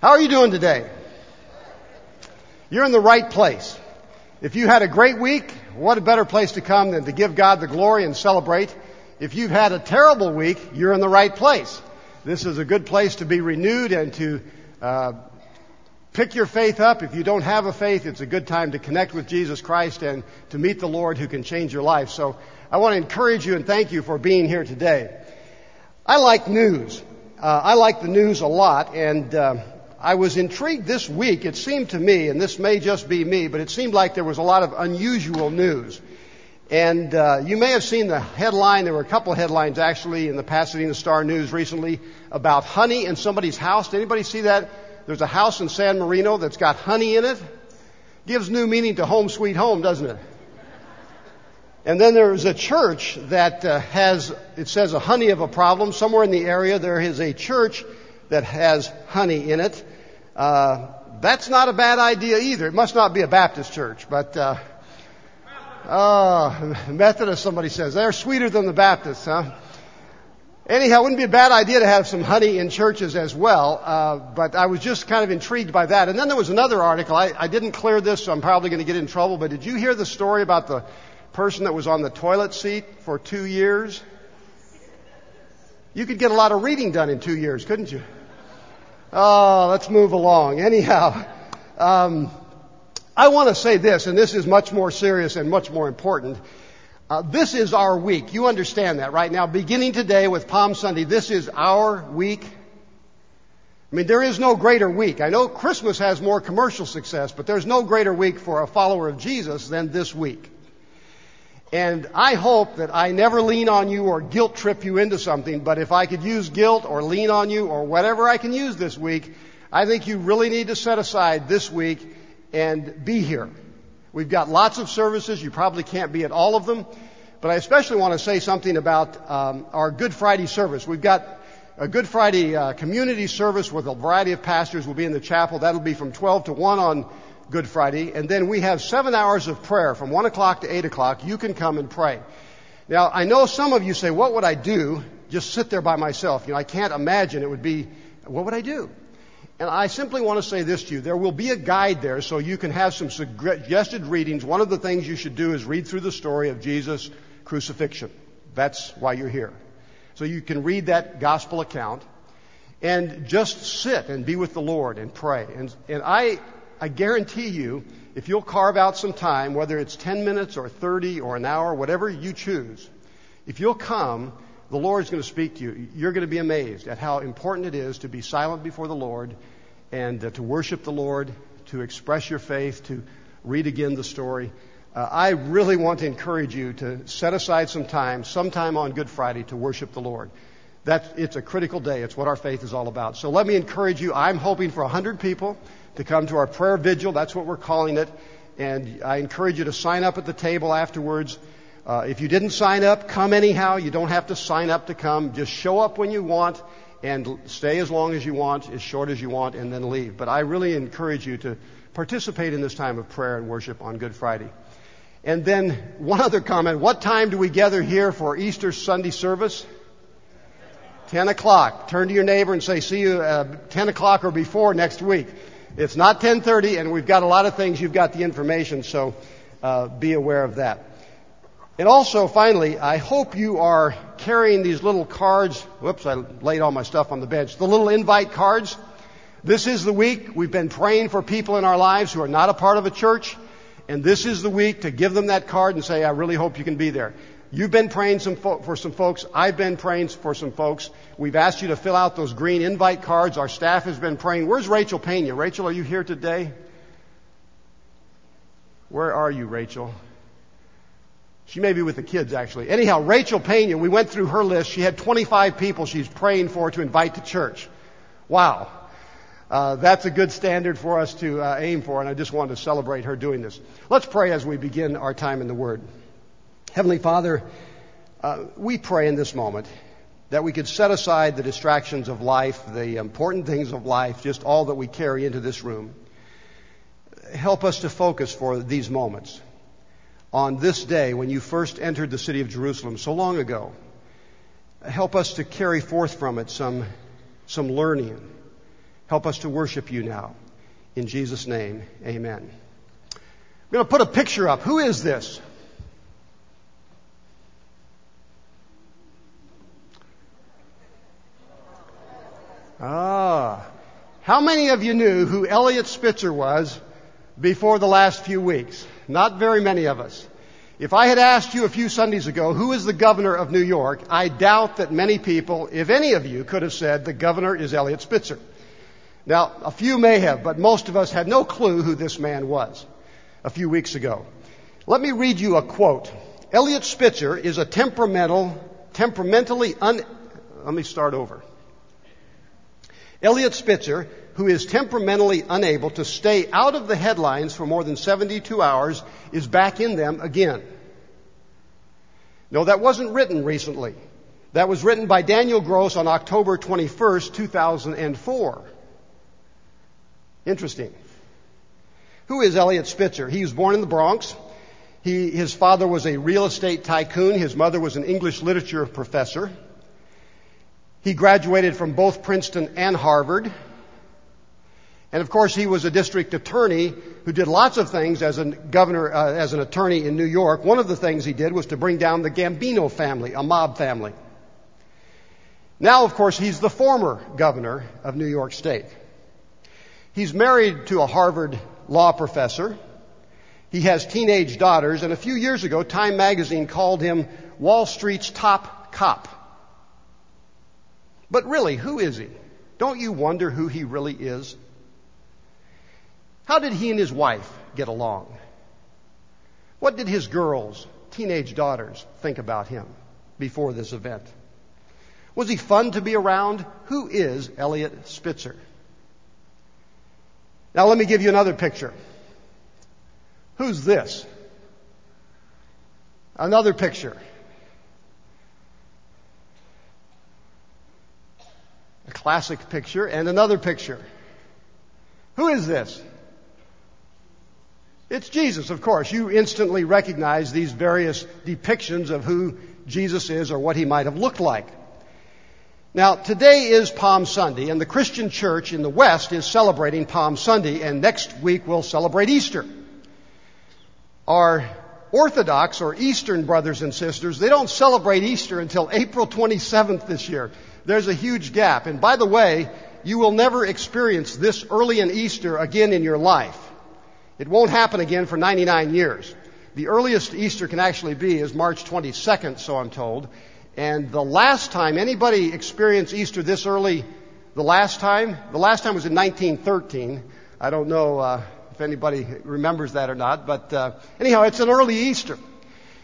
How are you doing today? You're in the right place. If you had a great week, what a better place to come than to give God the glory and celebrate. If you've had a terrible week, you're in the right place. This is a good place to be renewed and to uh, pick your faith up. If you don't have a faith, it's a good time to connect with Jesus Christ and to meet the Lord who can change your life. So I want to encourage you and thank you for being here today. I like news. Uh, I like the news a lot, and uh, I was intrigued this week. It seemed to me, and this may just be me, but it seemed like there was a lot of unusual news. And uh, you may have seen the headline. There were a couple of headlines actually in the Pasadena Star News recently about honey in somebody's house. Did anybody see that? There's a house in San Marino that's got honey in it. Gives new meaning to home sweet home, doesn't it? And then there's a church that uh, has, it says a honey of a problem. Somewhere in the area there is a church that has honey in it. Uh, that's not a bad idea either. It must not be a Baptist church, but, uh, uh, Methodist, somebody says. They're sweeter than the Baptists, huh? Anyhow, it wouldn't be a bad idea to have some honey in churches as well, uh, but I was just kind of intrigued by that. And then there was another article. I, I didn't clear this, so I'm probably going to get in trouble, but did you hear the story about the person that was on the toilet seat for two years? You could get a lot of reading done in two years, couldn't you? Oh, let's move along. Anyhow, um, I want to say this, and this is much more serious and much more important. Uh, this is our week. You understand that, right? Now, beginning today with Palm Sunday, this is our week. I mean, there is no greater week. I know Christmas has more commercial success, but there's no greater week for a follower of Jesus than this week. And I hope that I never lean on you or guilt trip you into something, but if I could use guilt or lean on you or whatever I can use this week, I think you really need to set aside this week and be here. We've got lots of services. You probably can't be at all of them. But I especially want to say something about um, our Good Friday service. We've got a Good Friday uh, community service with a variety of pastors We'll be in the chapel. That'll be from 12 to 1 on Good Friday. And then we have seven hours of prayer from 1 o'clock to 8 o'clock. You can come and pray. Now, I know some of you say, what would I do? Just sit there by myself. You know, I can't imagine it would be, what would I do? And I simply want to say this to you. There will be a guide there so you can have some suggested readings. One of the things you should do is read through the story of Jesus' crucifixion. That's why you're here. So you can read that gospel account and just sit and be with the Lord and pray. And, and I, I guarantee you, if you'll carve out some time, whether it's 10 minutes or 30 or an hour, whatever you choose, if you'll come, the Lord is going to speak to you. You're going to be amazed at how important it is to be silent before the Lord and uh, to worship the Lord, to express your faith, to read again the story. Uh, I really want to encourage you to set aside some time, sometime on Good Friday, to worship the Lord. That it's a critical day. It's what our faith is all about. So let me encourage you. I'm hoping for 100 people to come to our prayer vigil. That's what we're calling it. And I encourage you to sign up at the table afterwards. Uh, if you didn't sign up, come anyhow. You don't have to sign up to come. Just show up when you want and stay as long as you want, as short as you want, and then leave. But I really encourage you to participate in this time of prayer and worship on Good Friday. And then one other comment. What time do we gather here for Easter Sunday service? 10 o'clock. Turn to your neighbor and say, see you uh, 10 o'clock or before next week. It's not 10.30 and we've got a lot of things. You've got the information, so uh, be aware of that. And also, finally, I hope you are carrying these little cards. Whoops, I laid all my stuff on the bench. The little invite cards. This is the week we've been praying for people in our lives who are not a part of a church. And this is the week to give them that card and say, I really hope you can be there. You've been praying some fo- for some folks. I've been praying for some folks. We've asked you to fill out those green invite cards. Our staff has been praying. Where's Rachel Pena? Rachel, are you here today? Where are you, Rachel? She may be with the kids, actually. Anyhow, Rachel Pena, we went through her list. She had 25 people she's praying for to invite to church. Wow. Uh, that's a good standard for us to uh, aim for, and I just wanted to celebrate her doing this. Let's pray as we begin our time in the Word. Heavenly Father, uh, we pray in this moment that we could set aside the distractions of life, the important things of life, just all that we carry into this room. Help us to focus for these moments on this day when you first entered the city of Jerusalem so long ago. Help us to carry forth from it some, some learning. Help us to worship you now. In Jesus' name, amen. I'm going to put a picture up. Who is this? Ah. How many of you knew who Eliot Spitzer was before the last few weeks? Not very many of us. If I had asked you a few Sundays ago who is the governor of New York, I doubt that many people, if any of you, could have said the governor is Eliot Spitzer. Now, a few may have, but most of us had no clue who this man was a few weeks ago. Let me read you a quote. Eliot Spitzer is a temperamental, temperamentally un, let me start over. Eliot Spitzer, who is temperamentally unable to stay out of the headlines for more than 72 hours, is back in them again. No, that wasn't written recently. That was written by Daniel Gross on October 21st, 2004. Interesting. Who is Eliot Spitzer? He was born in the Bronx. He, his father was a real estate tycoon. His mother was an English literature professor. He graduated from both Princeton and Harvard. And of course, he was a district attorney who did lots of things as a governor, uh, as an attorney in New York. One of the things he did was to bring down the Gambino family, a mob family. Now, of course, he's the former governor of New York State. He's married to a Harvard law professor. He has teenage daughters, and a few years ago, Time magazine called him Wall Street's top cop. But really, who is he? Don't you wonder who he really is? How did he and his wife get along? What did his girls, teenage daughters, think about him before this event? Was he fun to be around? Who is Eliot Spitzer? Now let me give you another picture. Who's this? Another picture. A classic picture and another picture. Who is this? It's Jesus, of course. You instantly recognize these various depictions of who Jesus is or what he might have looked like. Now, today is Palm Sunday, and the Christian church in the West is celebrating Palm Sunday, and next week we'll celebrate Easter. Our Orthodox or Eastern brothers and sisters, they don't celebrate Easter until April 27th this year. There's a huge gap. And by the way, you will never experience this early in Easter again in your life. It won't happen again for 99 years. The earliest Easter can actually be is March 22nd, so I'm told. And the last time anybody experienced Easter this early, the last time, the last time was in 1913. I don't know uh, if anybody remembers that or not, but uh, anyhow, it's an early Easter.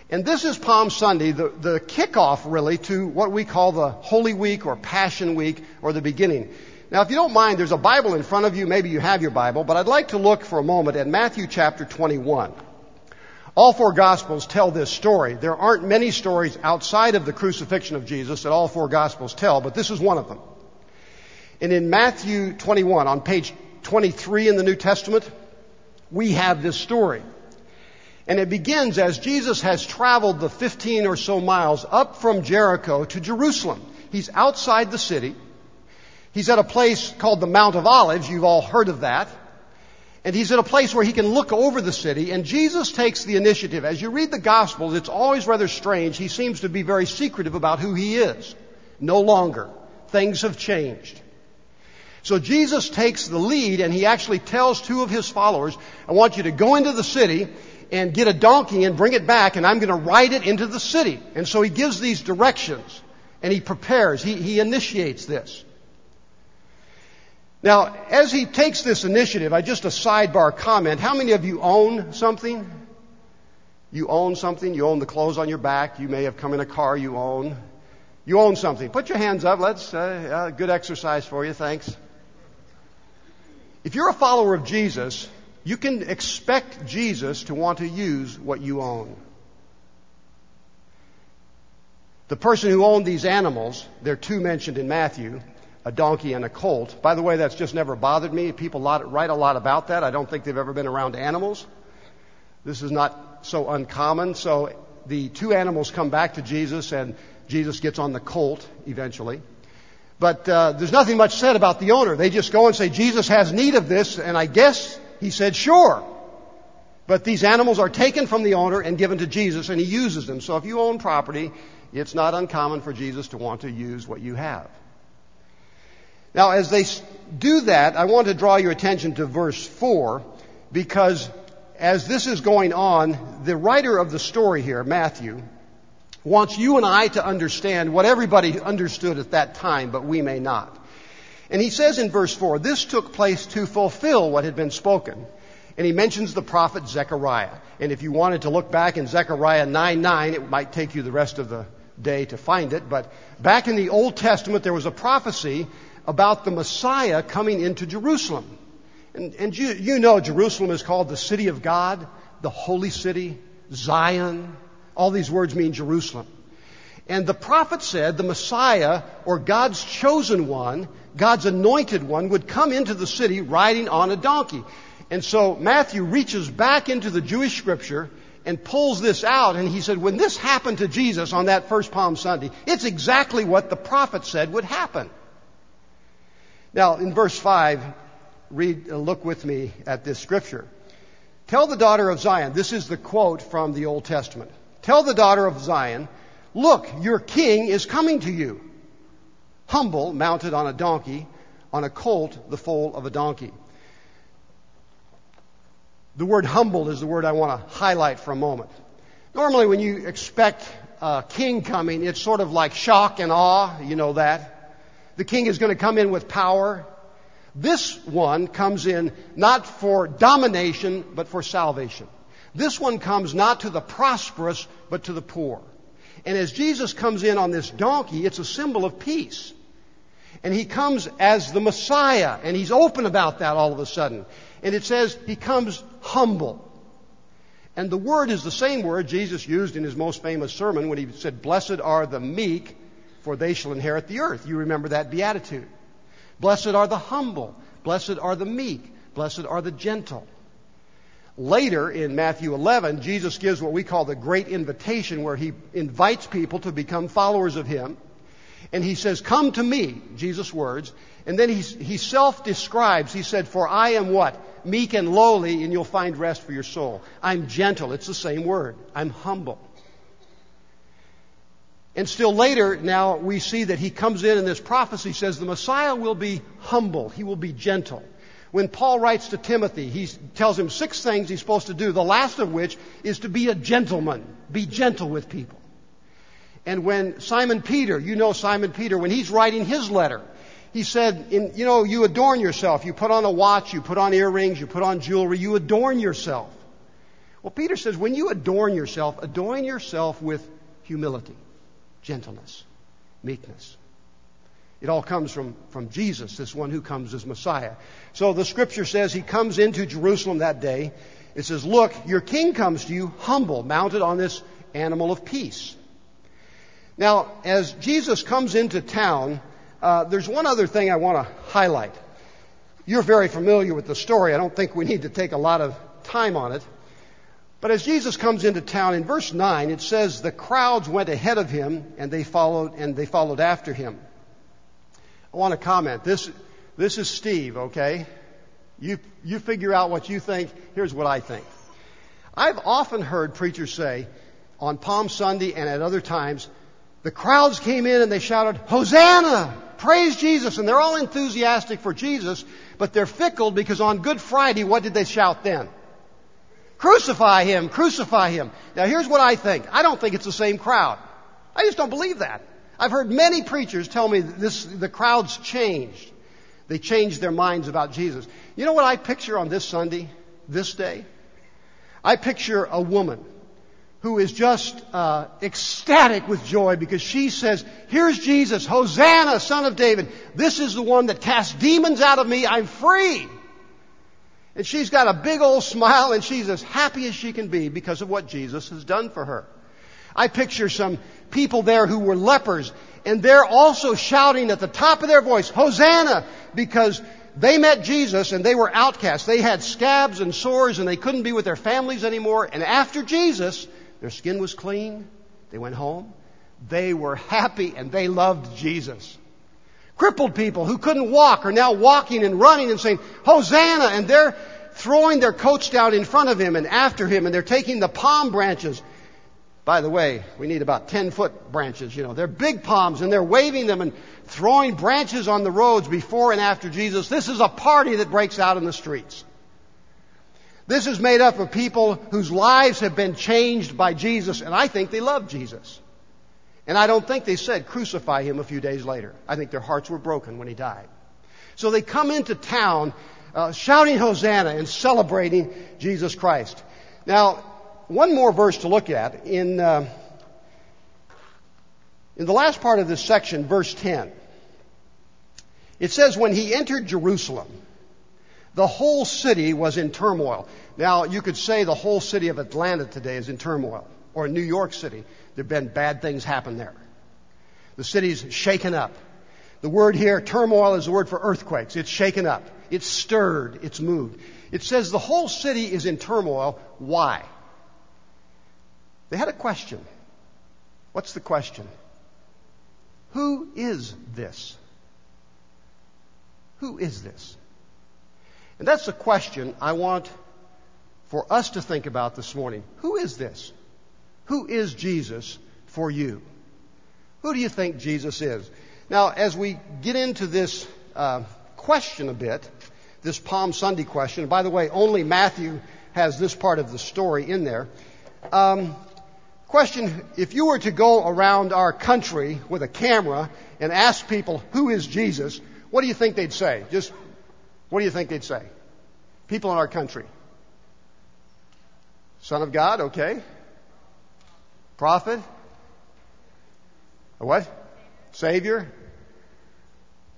And this is Palm Sunday, the, the kickoff really to what we call the Holy Week or Passion Week or the beginning. Now, if you don't mind, there's a Bible in front of you. Maybe you have your Bible, but I'd like to look for a moment at Matthew chapter 21. All four Gospels tell this story. There aren't many stories outside of the crucifixion of Jesus that all four Gospels tell, but this is one of them. And in Matthew 21, on page 23 in the New Testament, we have this story. And it begins as Jesus has traveled the 15 or so miles up from Jericho to Jerusalem. He's outside the city. He's at a place called the Mount of Olives. You've all heard of that. And he's at a place where he can look over the city, and Jesus takes the initiative. As you read the Gospels, it's always rather strange. He seems to be very secretive about who he is. No longer. Things have changed. So Jesus takes the lead, and he actually tells two of his followers, I want you to go into the city and get a donkey and bring it back, and I'm going to ride it into the city. And so he gives these directions, and he prepares, he, he initiates this. Now, as he takes this initiative, I just a sidebar comment. How many of you own something? You own something? You own the clothes on your back. You may have come in a car you own. You own something. Put your hands up. Let's, uh, uh, good exercise for you. Thanks. If you're a follower of Jesus, you can expect Jesus to want to use what you own. The person who owned these animals, there are two mentioned in Matthew, a donkey and a colt. By the way, that's just never bothered me. People write a lot about that. I don't think they've ever been around animals. This is not so uncommon. So the two animals come back to Jesus and Jesus gets on the colt eventually. But uh, there's nothing much said about the owner. They just go and say, Jesus has need of this, and I guess he said, sure. But these animals are taken from the owner and given to Jesus, and he uses them. So if you own property, it's not uncommon for Jesus to want to use what you have. Now, as they do that, I want to draw your attention to verse 4, because as this is going on, the writer of the story here, Matthew, wants you and I to understand what everybody understood at that time, but we may not. And he says in verse 4, this took place to fulfill what had been spoken. And he mentions the prophet Zechariah. And if you wanted to look back in Zechariah 9 9, it might take you the rest of the day to find it. But back in the Old Testament, there was a prophecy about the Messiah coming into Jerusalem. And, and you, you know Jerusalem is called the city of God, the holy city, Zion, all these words mean Jerusalem. And the prophet said the Messiah, or God's chosen one, God's anointed one, would come into the city riding on a donkey. And so Matthew reaches back into the Jewish scripture and pulls this out, and he said, when this happened to Jesus on that first Palm Sunday, it's exactly what the prophet said would happen. Now, in verse 5, read, uh, look with me at this scripture. Tell the daughter of Zion, this is the quote from the Old Testament. Tell the daughter of Zion, look, your king is coming to you. Humble, mounted on a donkey, on a colt, the foal of a donkey. The word humble is the word I want to highlight for a moment. Normally, when you expect a king coming, it's sort of like shock and awe. You know that. The king is going to come in with power. This one comes in not for domination, but for salvation. This one comes not to the prosperous, but to the poor. And as Jesus comes in on this donkey, it's a symbol of peace. And he comes as the Messiah, and he's open about that all of a sudden. And it says he comes humble. And the word is the same word Jesus used in his most famous sermon when he said, Blessed are the meek, for they shall inherit the earth. You remember that beatitude. Blessed are the humble. Blessed are the meek. Blessed are the gentle. Later in Matthew 11, Jesus gives what we call the great invitation where he invites people to become followers of him. And he says, Come to me, Jesus' words. And then he, he self describes, he said, For I am what? Meek and lowly, and you'll find rest for your soul. I'm gentle. It's the same word. I'm humble. And still later, now we see that he comes in and this prophecy says the Messiah will be humble. He will be gentle. When Paul writes to Timothy, he tells him six things he's supposed to do, the last of which is to be a gentleman, be gentle with people. And when Simon Peter, you know Simon Peter, when he's writing his letter, he said, in, you know, you adorn yourself. You put on a watch, you put on earrings, you put on jewelry, you adorn yourself. Well, Peter says, when you adorn yourself, adorn yourself with humility, gentleness, meekness. It all comes from, from Jesus, this one who comes as Messiah. So the scripture says he comes into Jerusalem that day. It says, Look, your king comes to you humble, mounted on this animal of peace. Now, as Jesus comes into town, uh, there's one other thing I want to highlight. You're very familiar with the story. I don't think we need to take a lot of time on it. But as Jesus comes into town, in verse 9, it says, The crowds went ahead of him, and they followed, and they followed after him. I want to comment. This, this is Steve, okay? You, you figure out what you think. Here's what I think. I've often heard preachers say on Palm Sunday and at other times, the crowds came in and they shouted, Hosanna! Praise Jesus! And they're all enthusiastic for Jesus, but they're fickle because on Good Friday, what did they shout then? Crucify him! Crucify him! Now here's what I think. I don't think it's the same crowd. I just don't believe that. I've heard many preachers tell me this, the crowds changed. They changed their minds about Jesus. You know what I picture on this Sunday, this day? I picture a woman who is just uh, ecstatic with joy because she says, Here's Jesus, Hosanna, son of David. This is the one that casts demons out of me. I'm free. And she's got a big old smile and she's as happy as she can be because of what Jesus has done for her. I picture some people there who were lepers, and they're also shouting at the top of their voice, Hosanna! Because they met Jesus and they were outcasts. They had scabs and sores and they couldn't be with their families anymore. And after Jesus, their skin was clean. They went home. They were happy and they loved Jesus. Crippled people who couldn't walk are now walking and running and saying, Hosanna! And they're throwing their coats down in front of him and after him and they're taking the palm branches. By the way, we need about 10 foot branches, you know. They're big palms and they're waving them and throwing branches on the roads before and after Jesus. This is a party that breaks out in the streets. This is made up of people whose lives have been changed by Jesus and I think they love Jesus. And I don't think they said crucify him a few days later. I think their hearts were broken when he died. So they come into town uh, shouting Hosanna and celebrating Jesus Christ. Now, one more verse to look at in uh, in the last part of this section, verse 10. It says, when he entered Jerusalem, the whole city was in turmoil. Now, you could say the whole city of Atlanta today is in turmoil, or New York City. There have been bad things happen there. The city's shaken up. The word here, turmoil, is the word for earthquakes. It's shaken up. It's stirred. It's moved. It says the whole city is in turmoil. Why? They had a question. What's the question? Who is this? Who is this? And that's the question I want for us to think about this morning. Who is this? Who is Jesus for you? Who do you think Jesus is? Now, as we get into this uh, question a bit, this Palm Sunday question, by the way, only Matthew has this part of the story in there. Um, question if you were to go around our country with a camera and ask people, who is Jesus? What do you think they'd say? Just, what do you think they'd say? People in our country. Son of God, okay. Prophet? A what? Savior?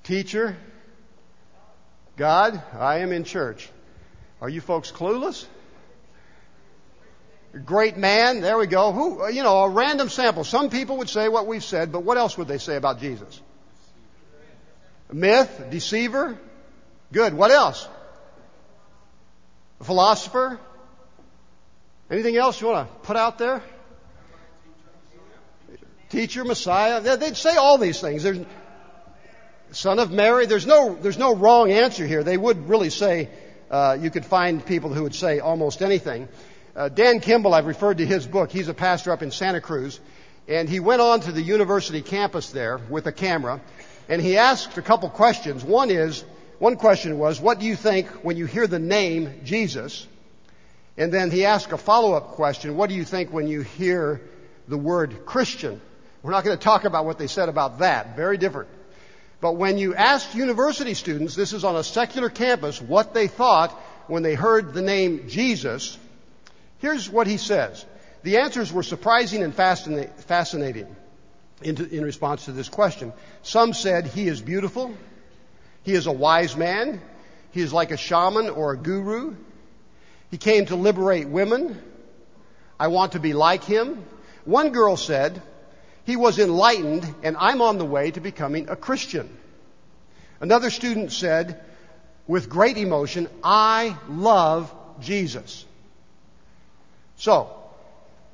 Teacher? God? I am in church. Are you folks clueless? Great man, there we go. Who, you know, a random sample. Some people would say what we've said, but what else would they say about Jesus? Myth, deceiver. Good. What else? Philosopher. Anything else you want to put out there? Teacher, Messiah. They'd say all these things. There's, son of Mary. There's no, there's no wrong answer here. They would really say, uh, you could find people who would say almost anything. Uh, Dan Kimball, I've referred to his book. He's a pastor up in Santa Cruz. And he went on to the university campus there with a camera. And he asked a couple questions. One is, one question was, what do you think when you hear the name Jesus? And then he asked a follow-up question, what do you think when you hear the word Christian? We're not going to talk about what they said about that. Very different. But when you asked university students, this is on a secular campus, what they thought when they heard the name Jesus, here's what he says. The answers were surprising and fascinating in, response to this question. Some said he is beautiful. He is a wise man. He is like a shaman or a guru. He came to liberate women. I want to be like him. One girl said, he was enlightened and I'm on the way to becoming a Christian. Another student said, with great emotion, I love Jesus. So,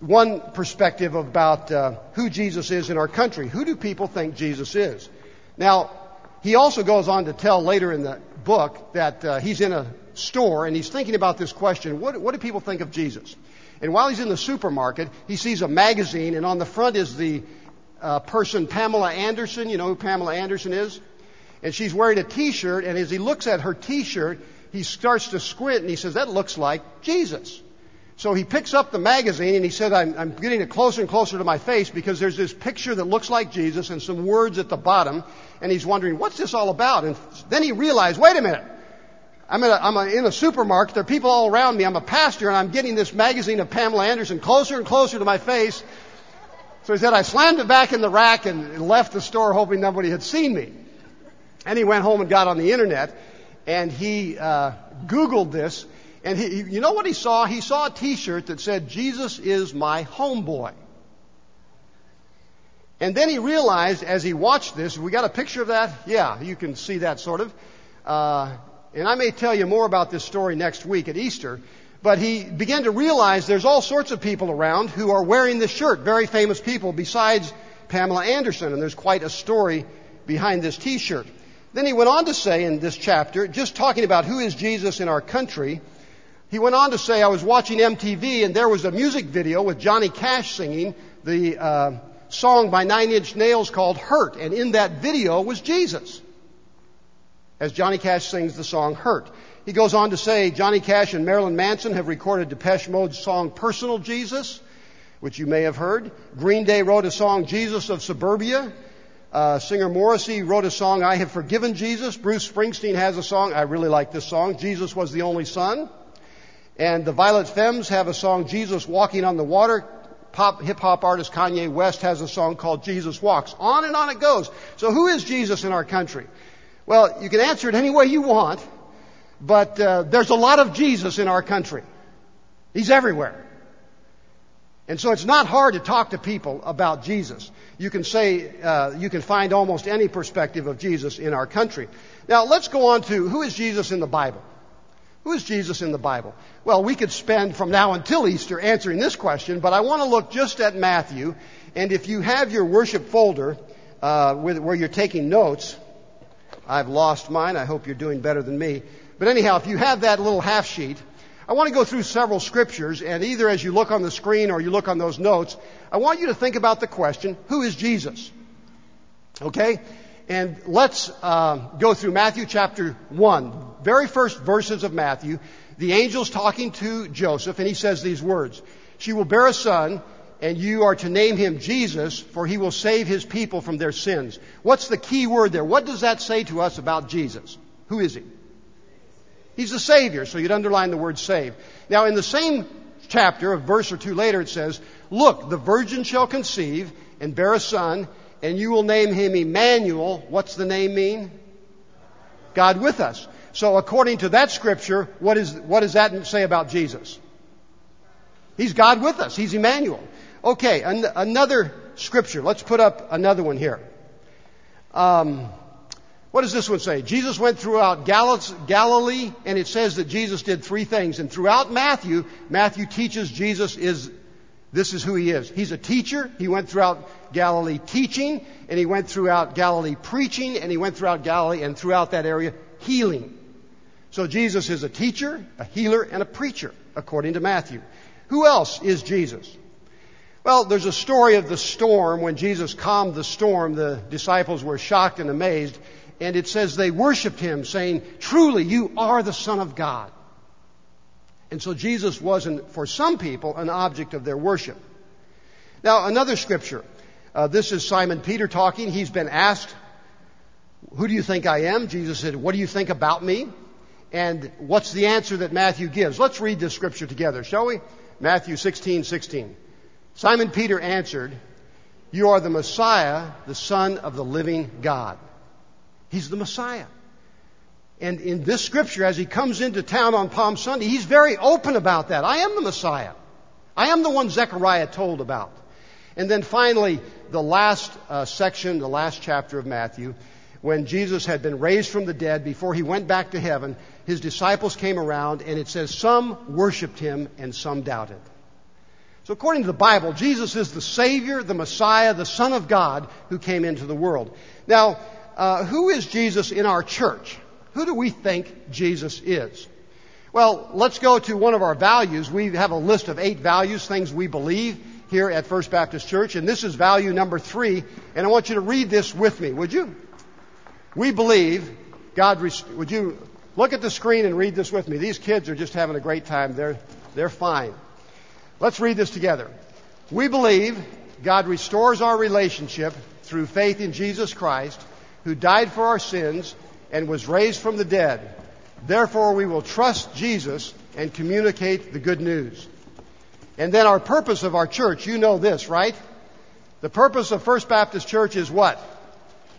one perspective about uh, who Jesus is in our country. Who do people think Jesus is? Now, he also goes on to tell later in the book that uh, he's in a store and he's thinking about this question what, what do people think of Jesus? And while he's in the supermarket, he sees a magazine, and on the front is the uh, person Pamela Anderson. You know who Pamela Anderson is? And she's wearing a t shirt, and as he looks at her t shirt, he starts to squint and he says, That looks like Jesus. So he picks up the magazine and he said, I'm, I'm, getting it closer and closer to my face because there's this picture that looks like Jesus and some words at the bottom. And he's wondering, what's this all about? And then he realized, wait a minute. I'm, in a, I'm a, in a supermarket. There are people all around me. I'm a pastor and I'm getting this magazine of Pamela Anderson closer and closer to my face. So he said, I slammed it back in the rack and left the store hoping nobody had seen me. And he went home and got on the internet and he uh, Googled this and he, you know what he saw? He saw a t-shirt that said, Jesus is my homeboy. And then he realized as he watched this, we got a picture of that? Yeah, you can see that sort of. Uh, and I may tell you more about this story next week at Easter. But he began to realize there's all sorts of people around who are wearing this shirt, very famous people besides Pamela Anderson. And there's quite a story behind this t-shirt. Then he went on to say in this chapter, just talking about who is Jesus in our country, he went on to say, I was watching MTV and there was a music video with Johnny Cash singing the uh, song by Nine Inch Nails called Hurt. And in that video was Jesus. As Johnny Cash sings the song Hurt. He goes on to say, Johnny Cash and Marilyn Manson have recorded Depeche Mode's song Personal Jesus, which you may have heard. Green Day wrote a song Jesus of Suburbia. Uh, singer Morrissey wrote a song, I Have Forgiven Jesus. Bruce Springsteen has a song, I really like this song, Jesus Was the Only Son. And the Violent Femmes have a song, Jesus Walking on the Water. Pop, hip hop artist Kanye West has a song called Jesus Walks. On and on it goes. So who is Jesus in our country? Well, you can answer it any way you want, but uh, there's a lot of Jesus in our country. He's everywhere. And so it's not hard to talk to people about Jesus. You can say, uh, you can find almost any perspective of Jesus in our country. Now let's go on to who is Jesus in the Bible? Who is Jesus in the Bible? Well, we could spend from now until Easter answering this question, but I want to look just at Matthew. And if you have your worship folder uh, with, where you're taking notes, I've lost mine. I hope you're doing better than me. But anyhow, if you have that little half sheet, I want to go through several scriptures, and either as you look on the screen or you look on those notes, I want you to think about the question, who is Jesus? Okay? And let's uh, go through Matthew chapter 1, very first verses of Matthew. The angel's talking to Joseph, and he says these words She will bear a son, and you are to name him Jesus, for he will save his people from their sins. What's the key word there? What does that say to us about Jesus? Who is he? He's the Savior, so you'd underline the word save. Now, in the same chapter, a verse or two later, it says, Look, the virgin shall conceive and bear a son, and you will name him Emmanuel. What's the name mean? God with us. So, according to that scripture, what, is, what does that say about Jesus? He's God with us. He's Emmanuel. Okay, an- another scripture. Let's put up another one here. Um, what does this one say? Jesus went throughout Galilee, and it says that Jesus did three things. And throughout Matthew, Matthew teaches Jesus is, this is who he is. He's a teacher. He went throughout Galilee teaching, and he went throughout Galilee preaching, and he went throughout Galilee and throughout that area healing. So Jesus is a teacher, a healer, and a preacher, according to Matthew. Who else is Jesus? Well, there's a story of the storm. When Jesus calmed the storm, the disciples were shocked and amazed and it says they worshiped him, saying, Truly, you are the Son of God. And so Jesus wasn't, for some people, an object of their worship. Now, another scripture. Uh, this is Simon Peter talking. He's been asked, Who do you think I am? Jesus said, What do you think about me? And what's the answer that Matthew gives? Let's read this scripture together, shall we? Matthew 16, 16. Simon Peter answered, You are the Messiah, the Son of the living God. He's the Messiah. And in this scripture, as he comes into town on Palm Sunday, he's very open about that. I am the Messiah. I am the one Zechariah told about. And then finally, the last uh, section, the last chapter of Matthew, when Jesus had been raised from the dead, before he went back to heaven, his disciples came around, and it says some worshiped him and some doubted. So according to the Bible, Jesus is the Savior, the Messiah, the Son of God who came into the world. Now, uh, who is Jesus in our church? Who do we think Jesus is? Well, let's go to one of our values. We have a list of eight values, things we believe here at First Baptist Church, and this is value number three, and I want you to read this with me, would you? We believe God, would you look at the screen and read this with me? These kids are just having a great time. They're, they're fine. Let's read this together. We believe God restores our relationship through faith in Jesus Christ who died for our sins and was raised from the dead. Therefore, we will trust Jesus and communicate the good news. And then our purpose of our church, you know this, right? The purpose of First Baptist Church is what?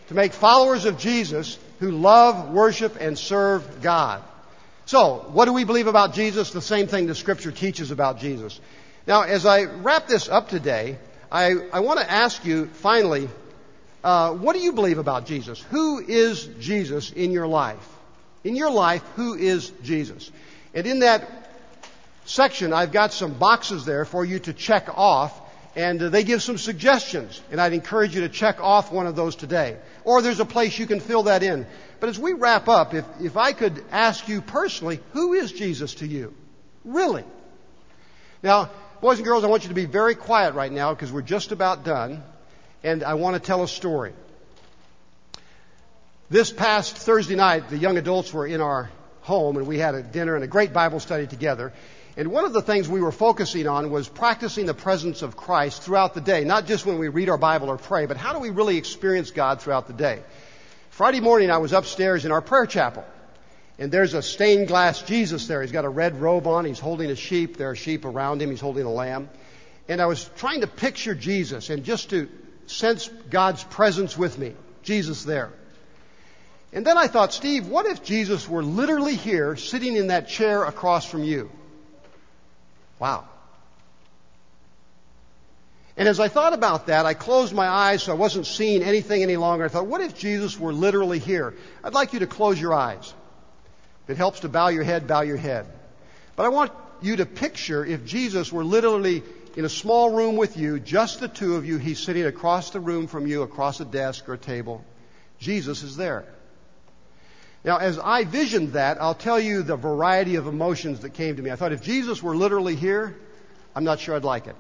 To make followers of Jesus who love, worship, and serve God. So, what do we believe about Jesus? The same thing the Scripture teaches about Jesus. Now, as I wrap this up today, I, I want to ask you finally, uh, what do you believe about Jesus? Who is Jesus in your life? In your life, who is Jesus? And in that section, I've got some boxes there for you to check off. And uh, they give some suggestions, and I'd encourage you to check off one of those today. Or there's a place you can fill that in. But as we wrap up, if, if I could ask you personally, who is Jesus to you? Really? Now, boys and girls, I want you to be very quiet right now because we're just about done, and I want to tell a story. This past Thursday night, the young adults were in our home, and we had a dinner and a great Bible study together. And one of the things we were focusing on was practicing the presence of Christ throughout the day, not just when we read our Bible or pray, but how do we really experience God throughout the day? Friday morning, I was upstairs in our prayer chapel, and there's a stained glass Jesus there. He's got a red robe on, he's holding a sheep, there are sheep around him, he's holding a lamb. And I was trying to picture Jesus and just to sense God's presence with me, Jesus there. And then I thought, Steve, what if Jesus were literally here, sitting in that chair across from you? Wow. And as I thought about that, I closed my eyes so I wasn't seeing anything any longer. I thought, what if Jesus were literally here? I'd like you to close your eyes. If it helps to bow your head, bow your head. But I want you to picture if Jesus were literally in a small room with you, just the two of you, he's sitting across the room from you, across a desk or a table. Jesus is there. Now, as I visioned that, I'll tell you the variety of emotions that came to me. I thought if Jesus were literally here, I'm not sure I'd like it.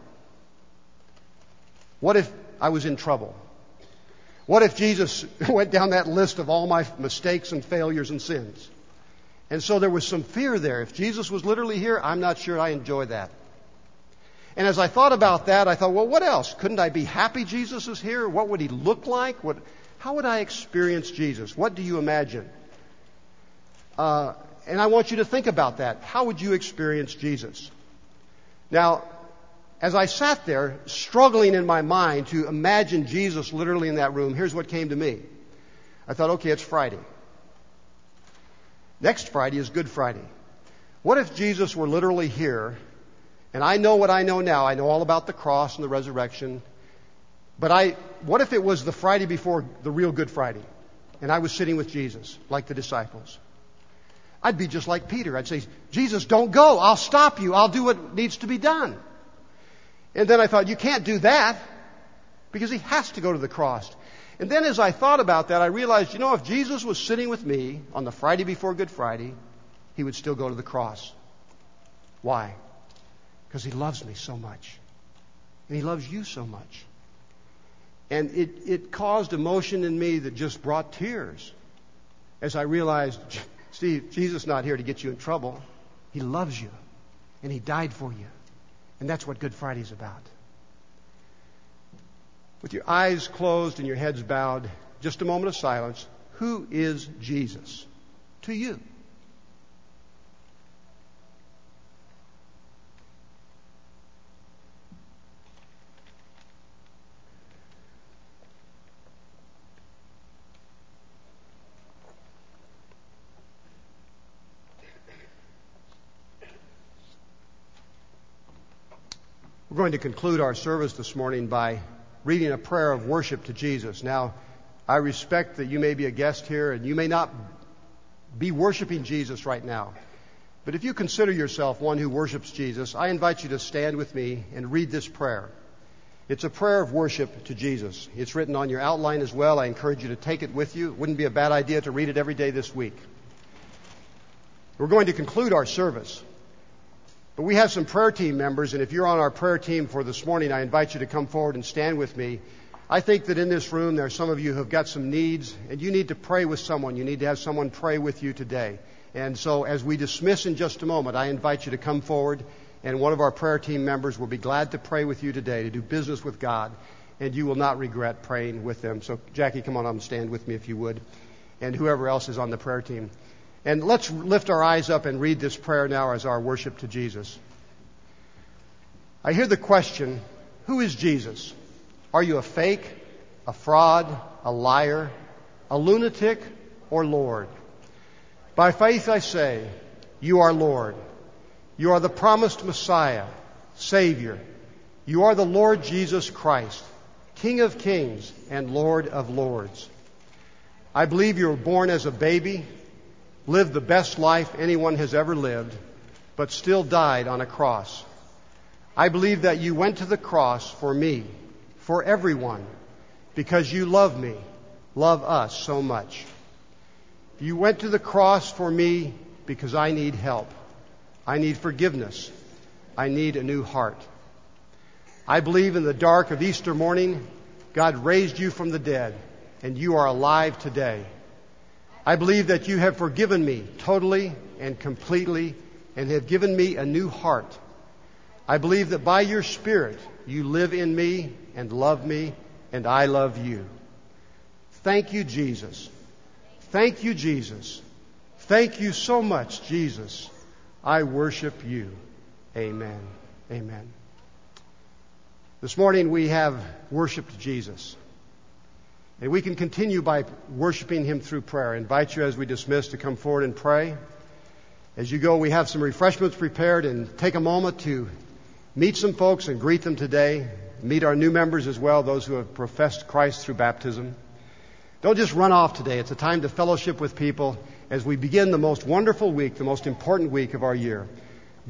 What if I was in trouble? What if Jesus went down that list of all my mistakes and failures and sins? And so there was some fear there. If Jesus was literally here, I'm not sure I enjoy that. And as I thought about that, I thought, well, what else? Couldn't I be happy Jesus is here? What would he look like? What, how would I experience Jesus? What do you imagine? Uh, and I want you to think about that. How would you experience Jesus? Now, as I sat there struggling in my mind to imagine Jesus literally in that room, here's what came to me. I thought, okay, it's Friday. Next Friday is Good Friday. What if Jesus were literally here, and I know what I know now? I know all about the cross and the resurrection. But I, what if it was the Friday before the real Good Friday, and I was sitting with Jesus, like the disciples? I'd be just like Peter. I'd say, Jesus, don't go. I'll stop you. I'll do what needs to be done. And then I thought, you can't do that because he has to go to the cross. And then as I thought about that, I realized, you know, if Jesus was sitting with me on the Friday before Good Friday, he would still go to the cross. Why? Because he loves me so much. And he loves you so much. And it, it caused emotion in me that just brought tears as I realized Steve, Jesus is not here to get you in trouble. He loves you, and He died for you. And that's what Good Friday is about. With your eyes closed and your heads bowed, just a moment of silence. Who is Jesus to you? We're going to conclude our service this morning by reading a prayer of worship to Jesus. Now, I respect that you may be a guest here and you may not be worshiping Jesus right now. But if you consider yourself one who worships Jesus, I invite you to stand with me and read this prayer. It's a prayer of worship to Jesus. It's written on your outline as well. I encourage you to take it with you. It wouldn't be a bad idea to read it every day this week. We're going to conclude our service. But we have some prayer team members, and if you're on our prayer team for this morning, I invite you to come forward and stand with me. I think that in this room, there are some of you who have got some needs, and you need to pray with someone. You need to have someone pray with you today. And so, as we dismiss in just a moment, I invite you to come forward, and one of our prayer team members will be glad to pray with you today, to do business with God, and you will not regret praying with them. So, Jackie, come on up and stand with me if you would, and whoever else is on the prayer team. And let's lift our eyes up and read this prayer now as our worship to Jesus. I hear the question Who is Jesus? Are you a fake, a fraud, a liar, a lunatic, or Lord? By faith I say, You are Lord. You are the promised Messiah, Savior. You are the Lord Jesus Christ, King of kings and Lord of lords. I believe you were born as a baby lived the best life anyone has ever lived, but still died on a cross. I believe that you went to the cross for me, for everyone, because you love me, love us so much. You went to the cross for me because I need help. I need forgiveness. I need a new heart. I believe in the dark of Easter morning, God raised you from the dead, and you are alive today. I believe that you have forgiven me totally and completely and have given me a new heart. I believe that by your Spirit you live in me and love me, and I love you. Thank you, Jesus. Thank you, Jesus. Thank you so much, Jesus. I worship you. Amen. Amen. This morning we have worshiped Jesus. And we can continue by worshiping Him through prayer. I invite you as we dismiss to come forward and pray. As you go, we have some refreshments prepared and take a moment to meet some folks and greet them today. Meet our new members as well, those who have professed Christ through baptism. Don't just run off today. It's a time to fellowship with people as we begin the most wonderful week, the most important week of our year.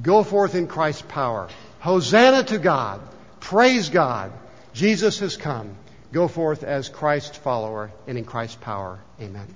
Go forth in Christ's power. Hosanna to God. Praise God. Jesus has come. Go forth as Christ's follower and in Christ's power. Amen.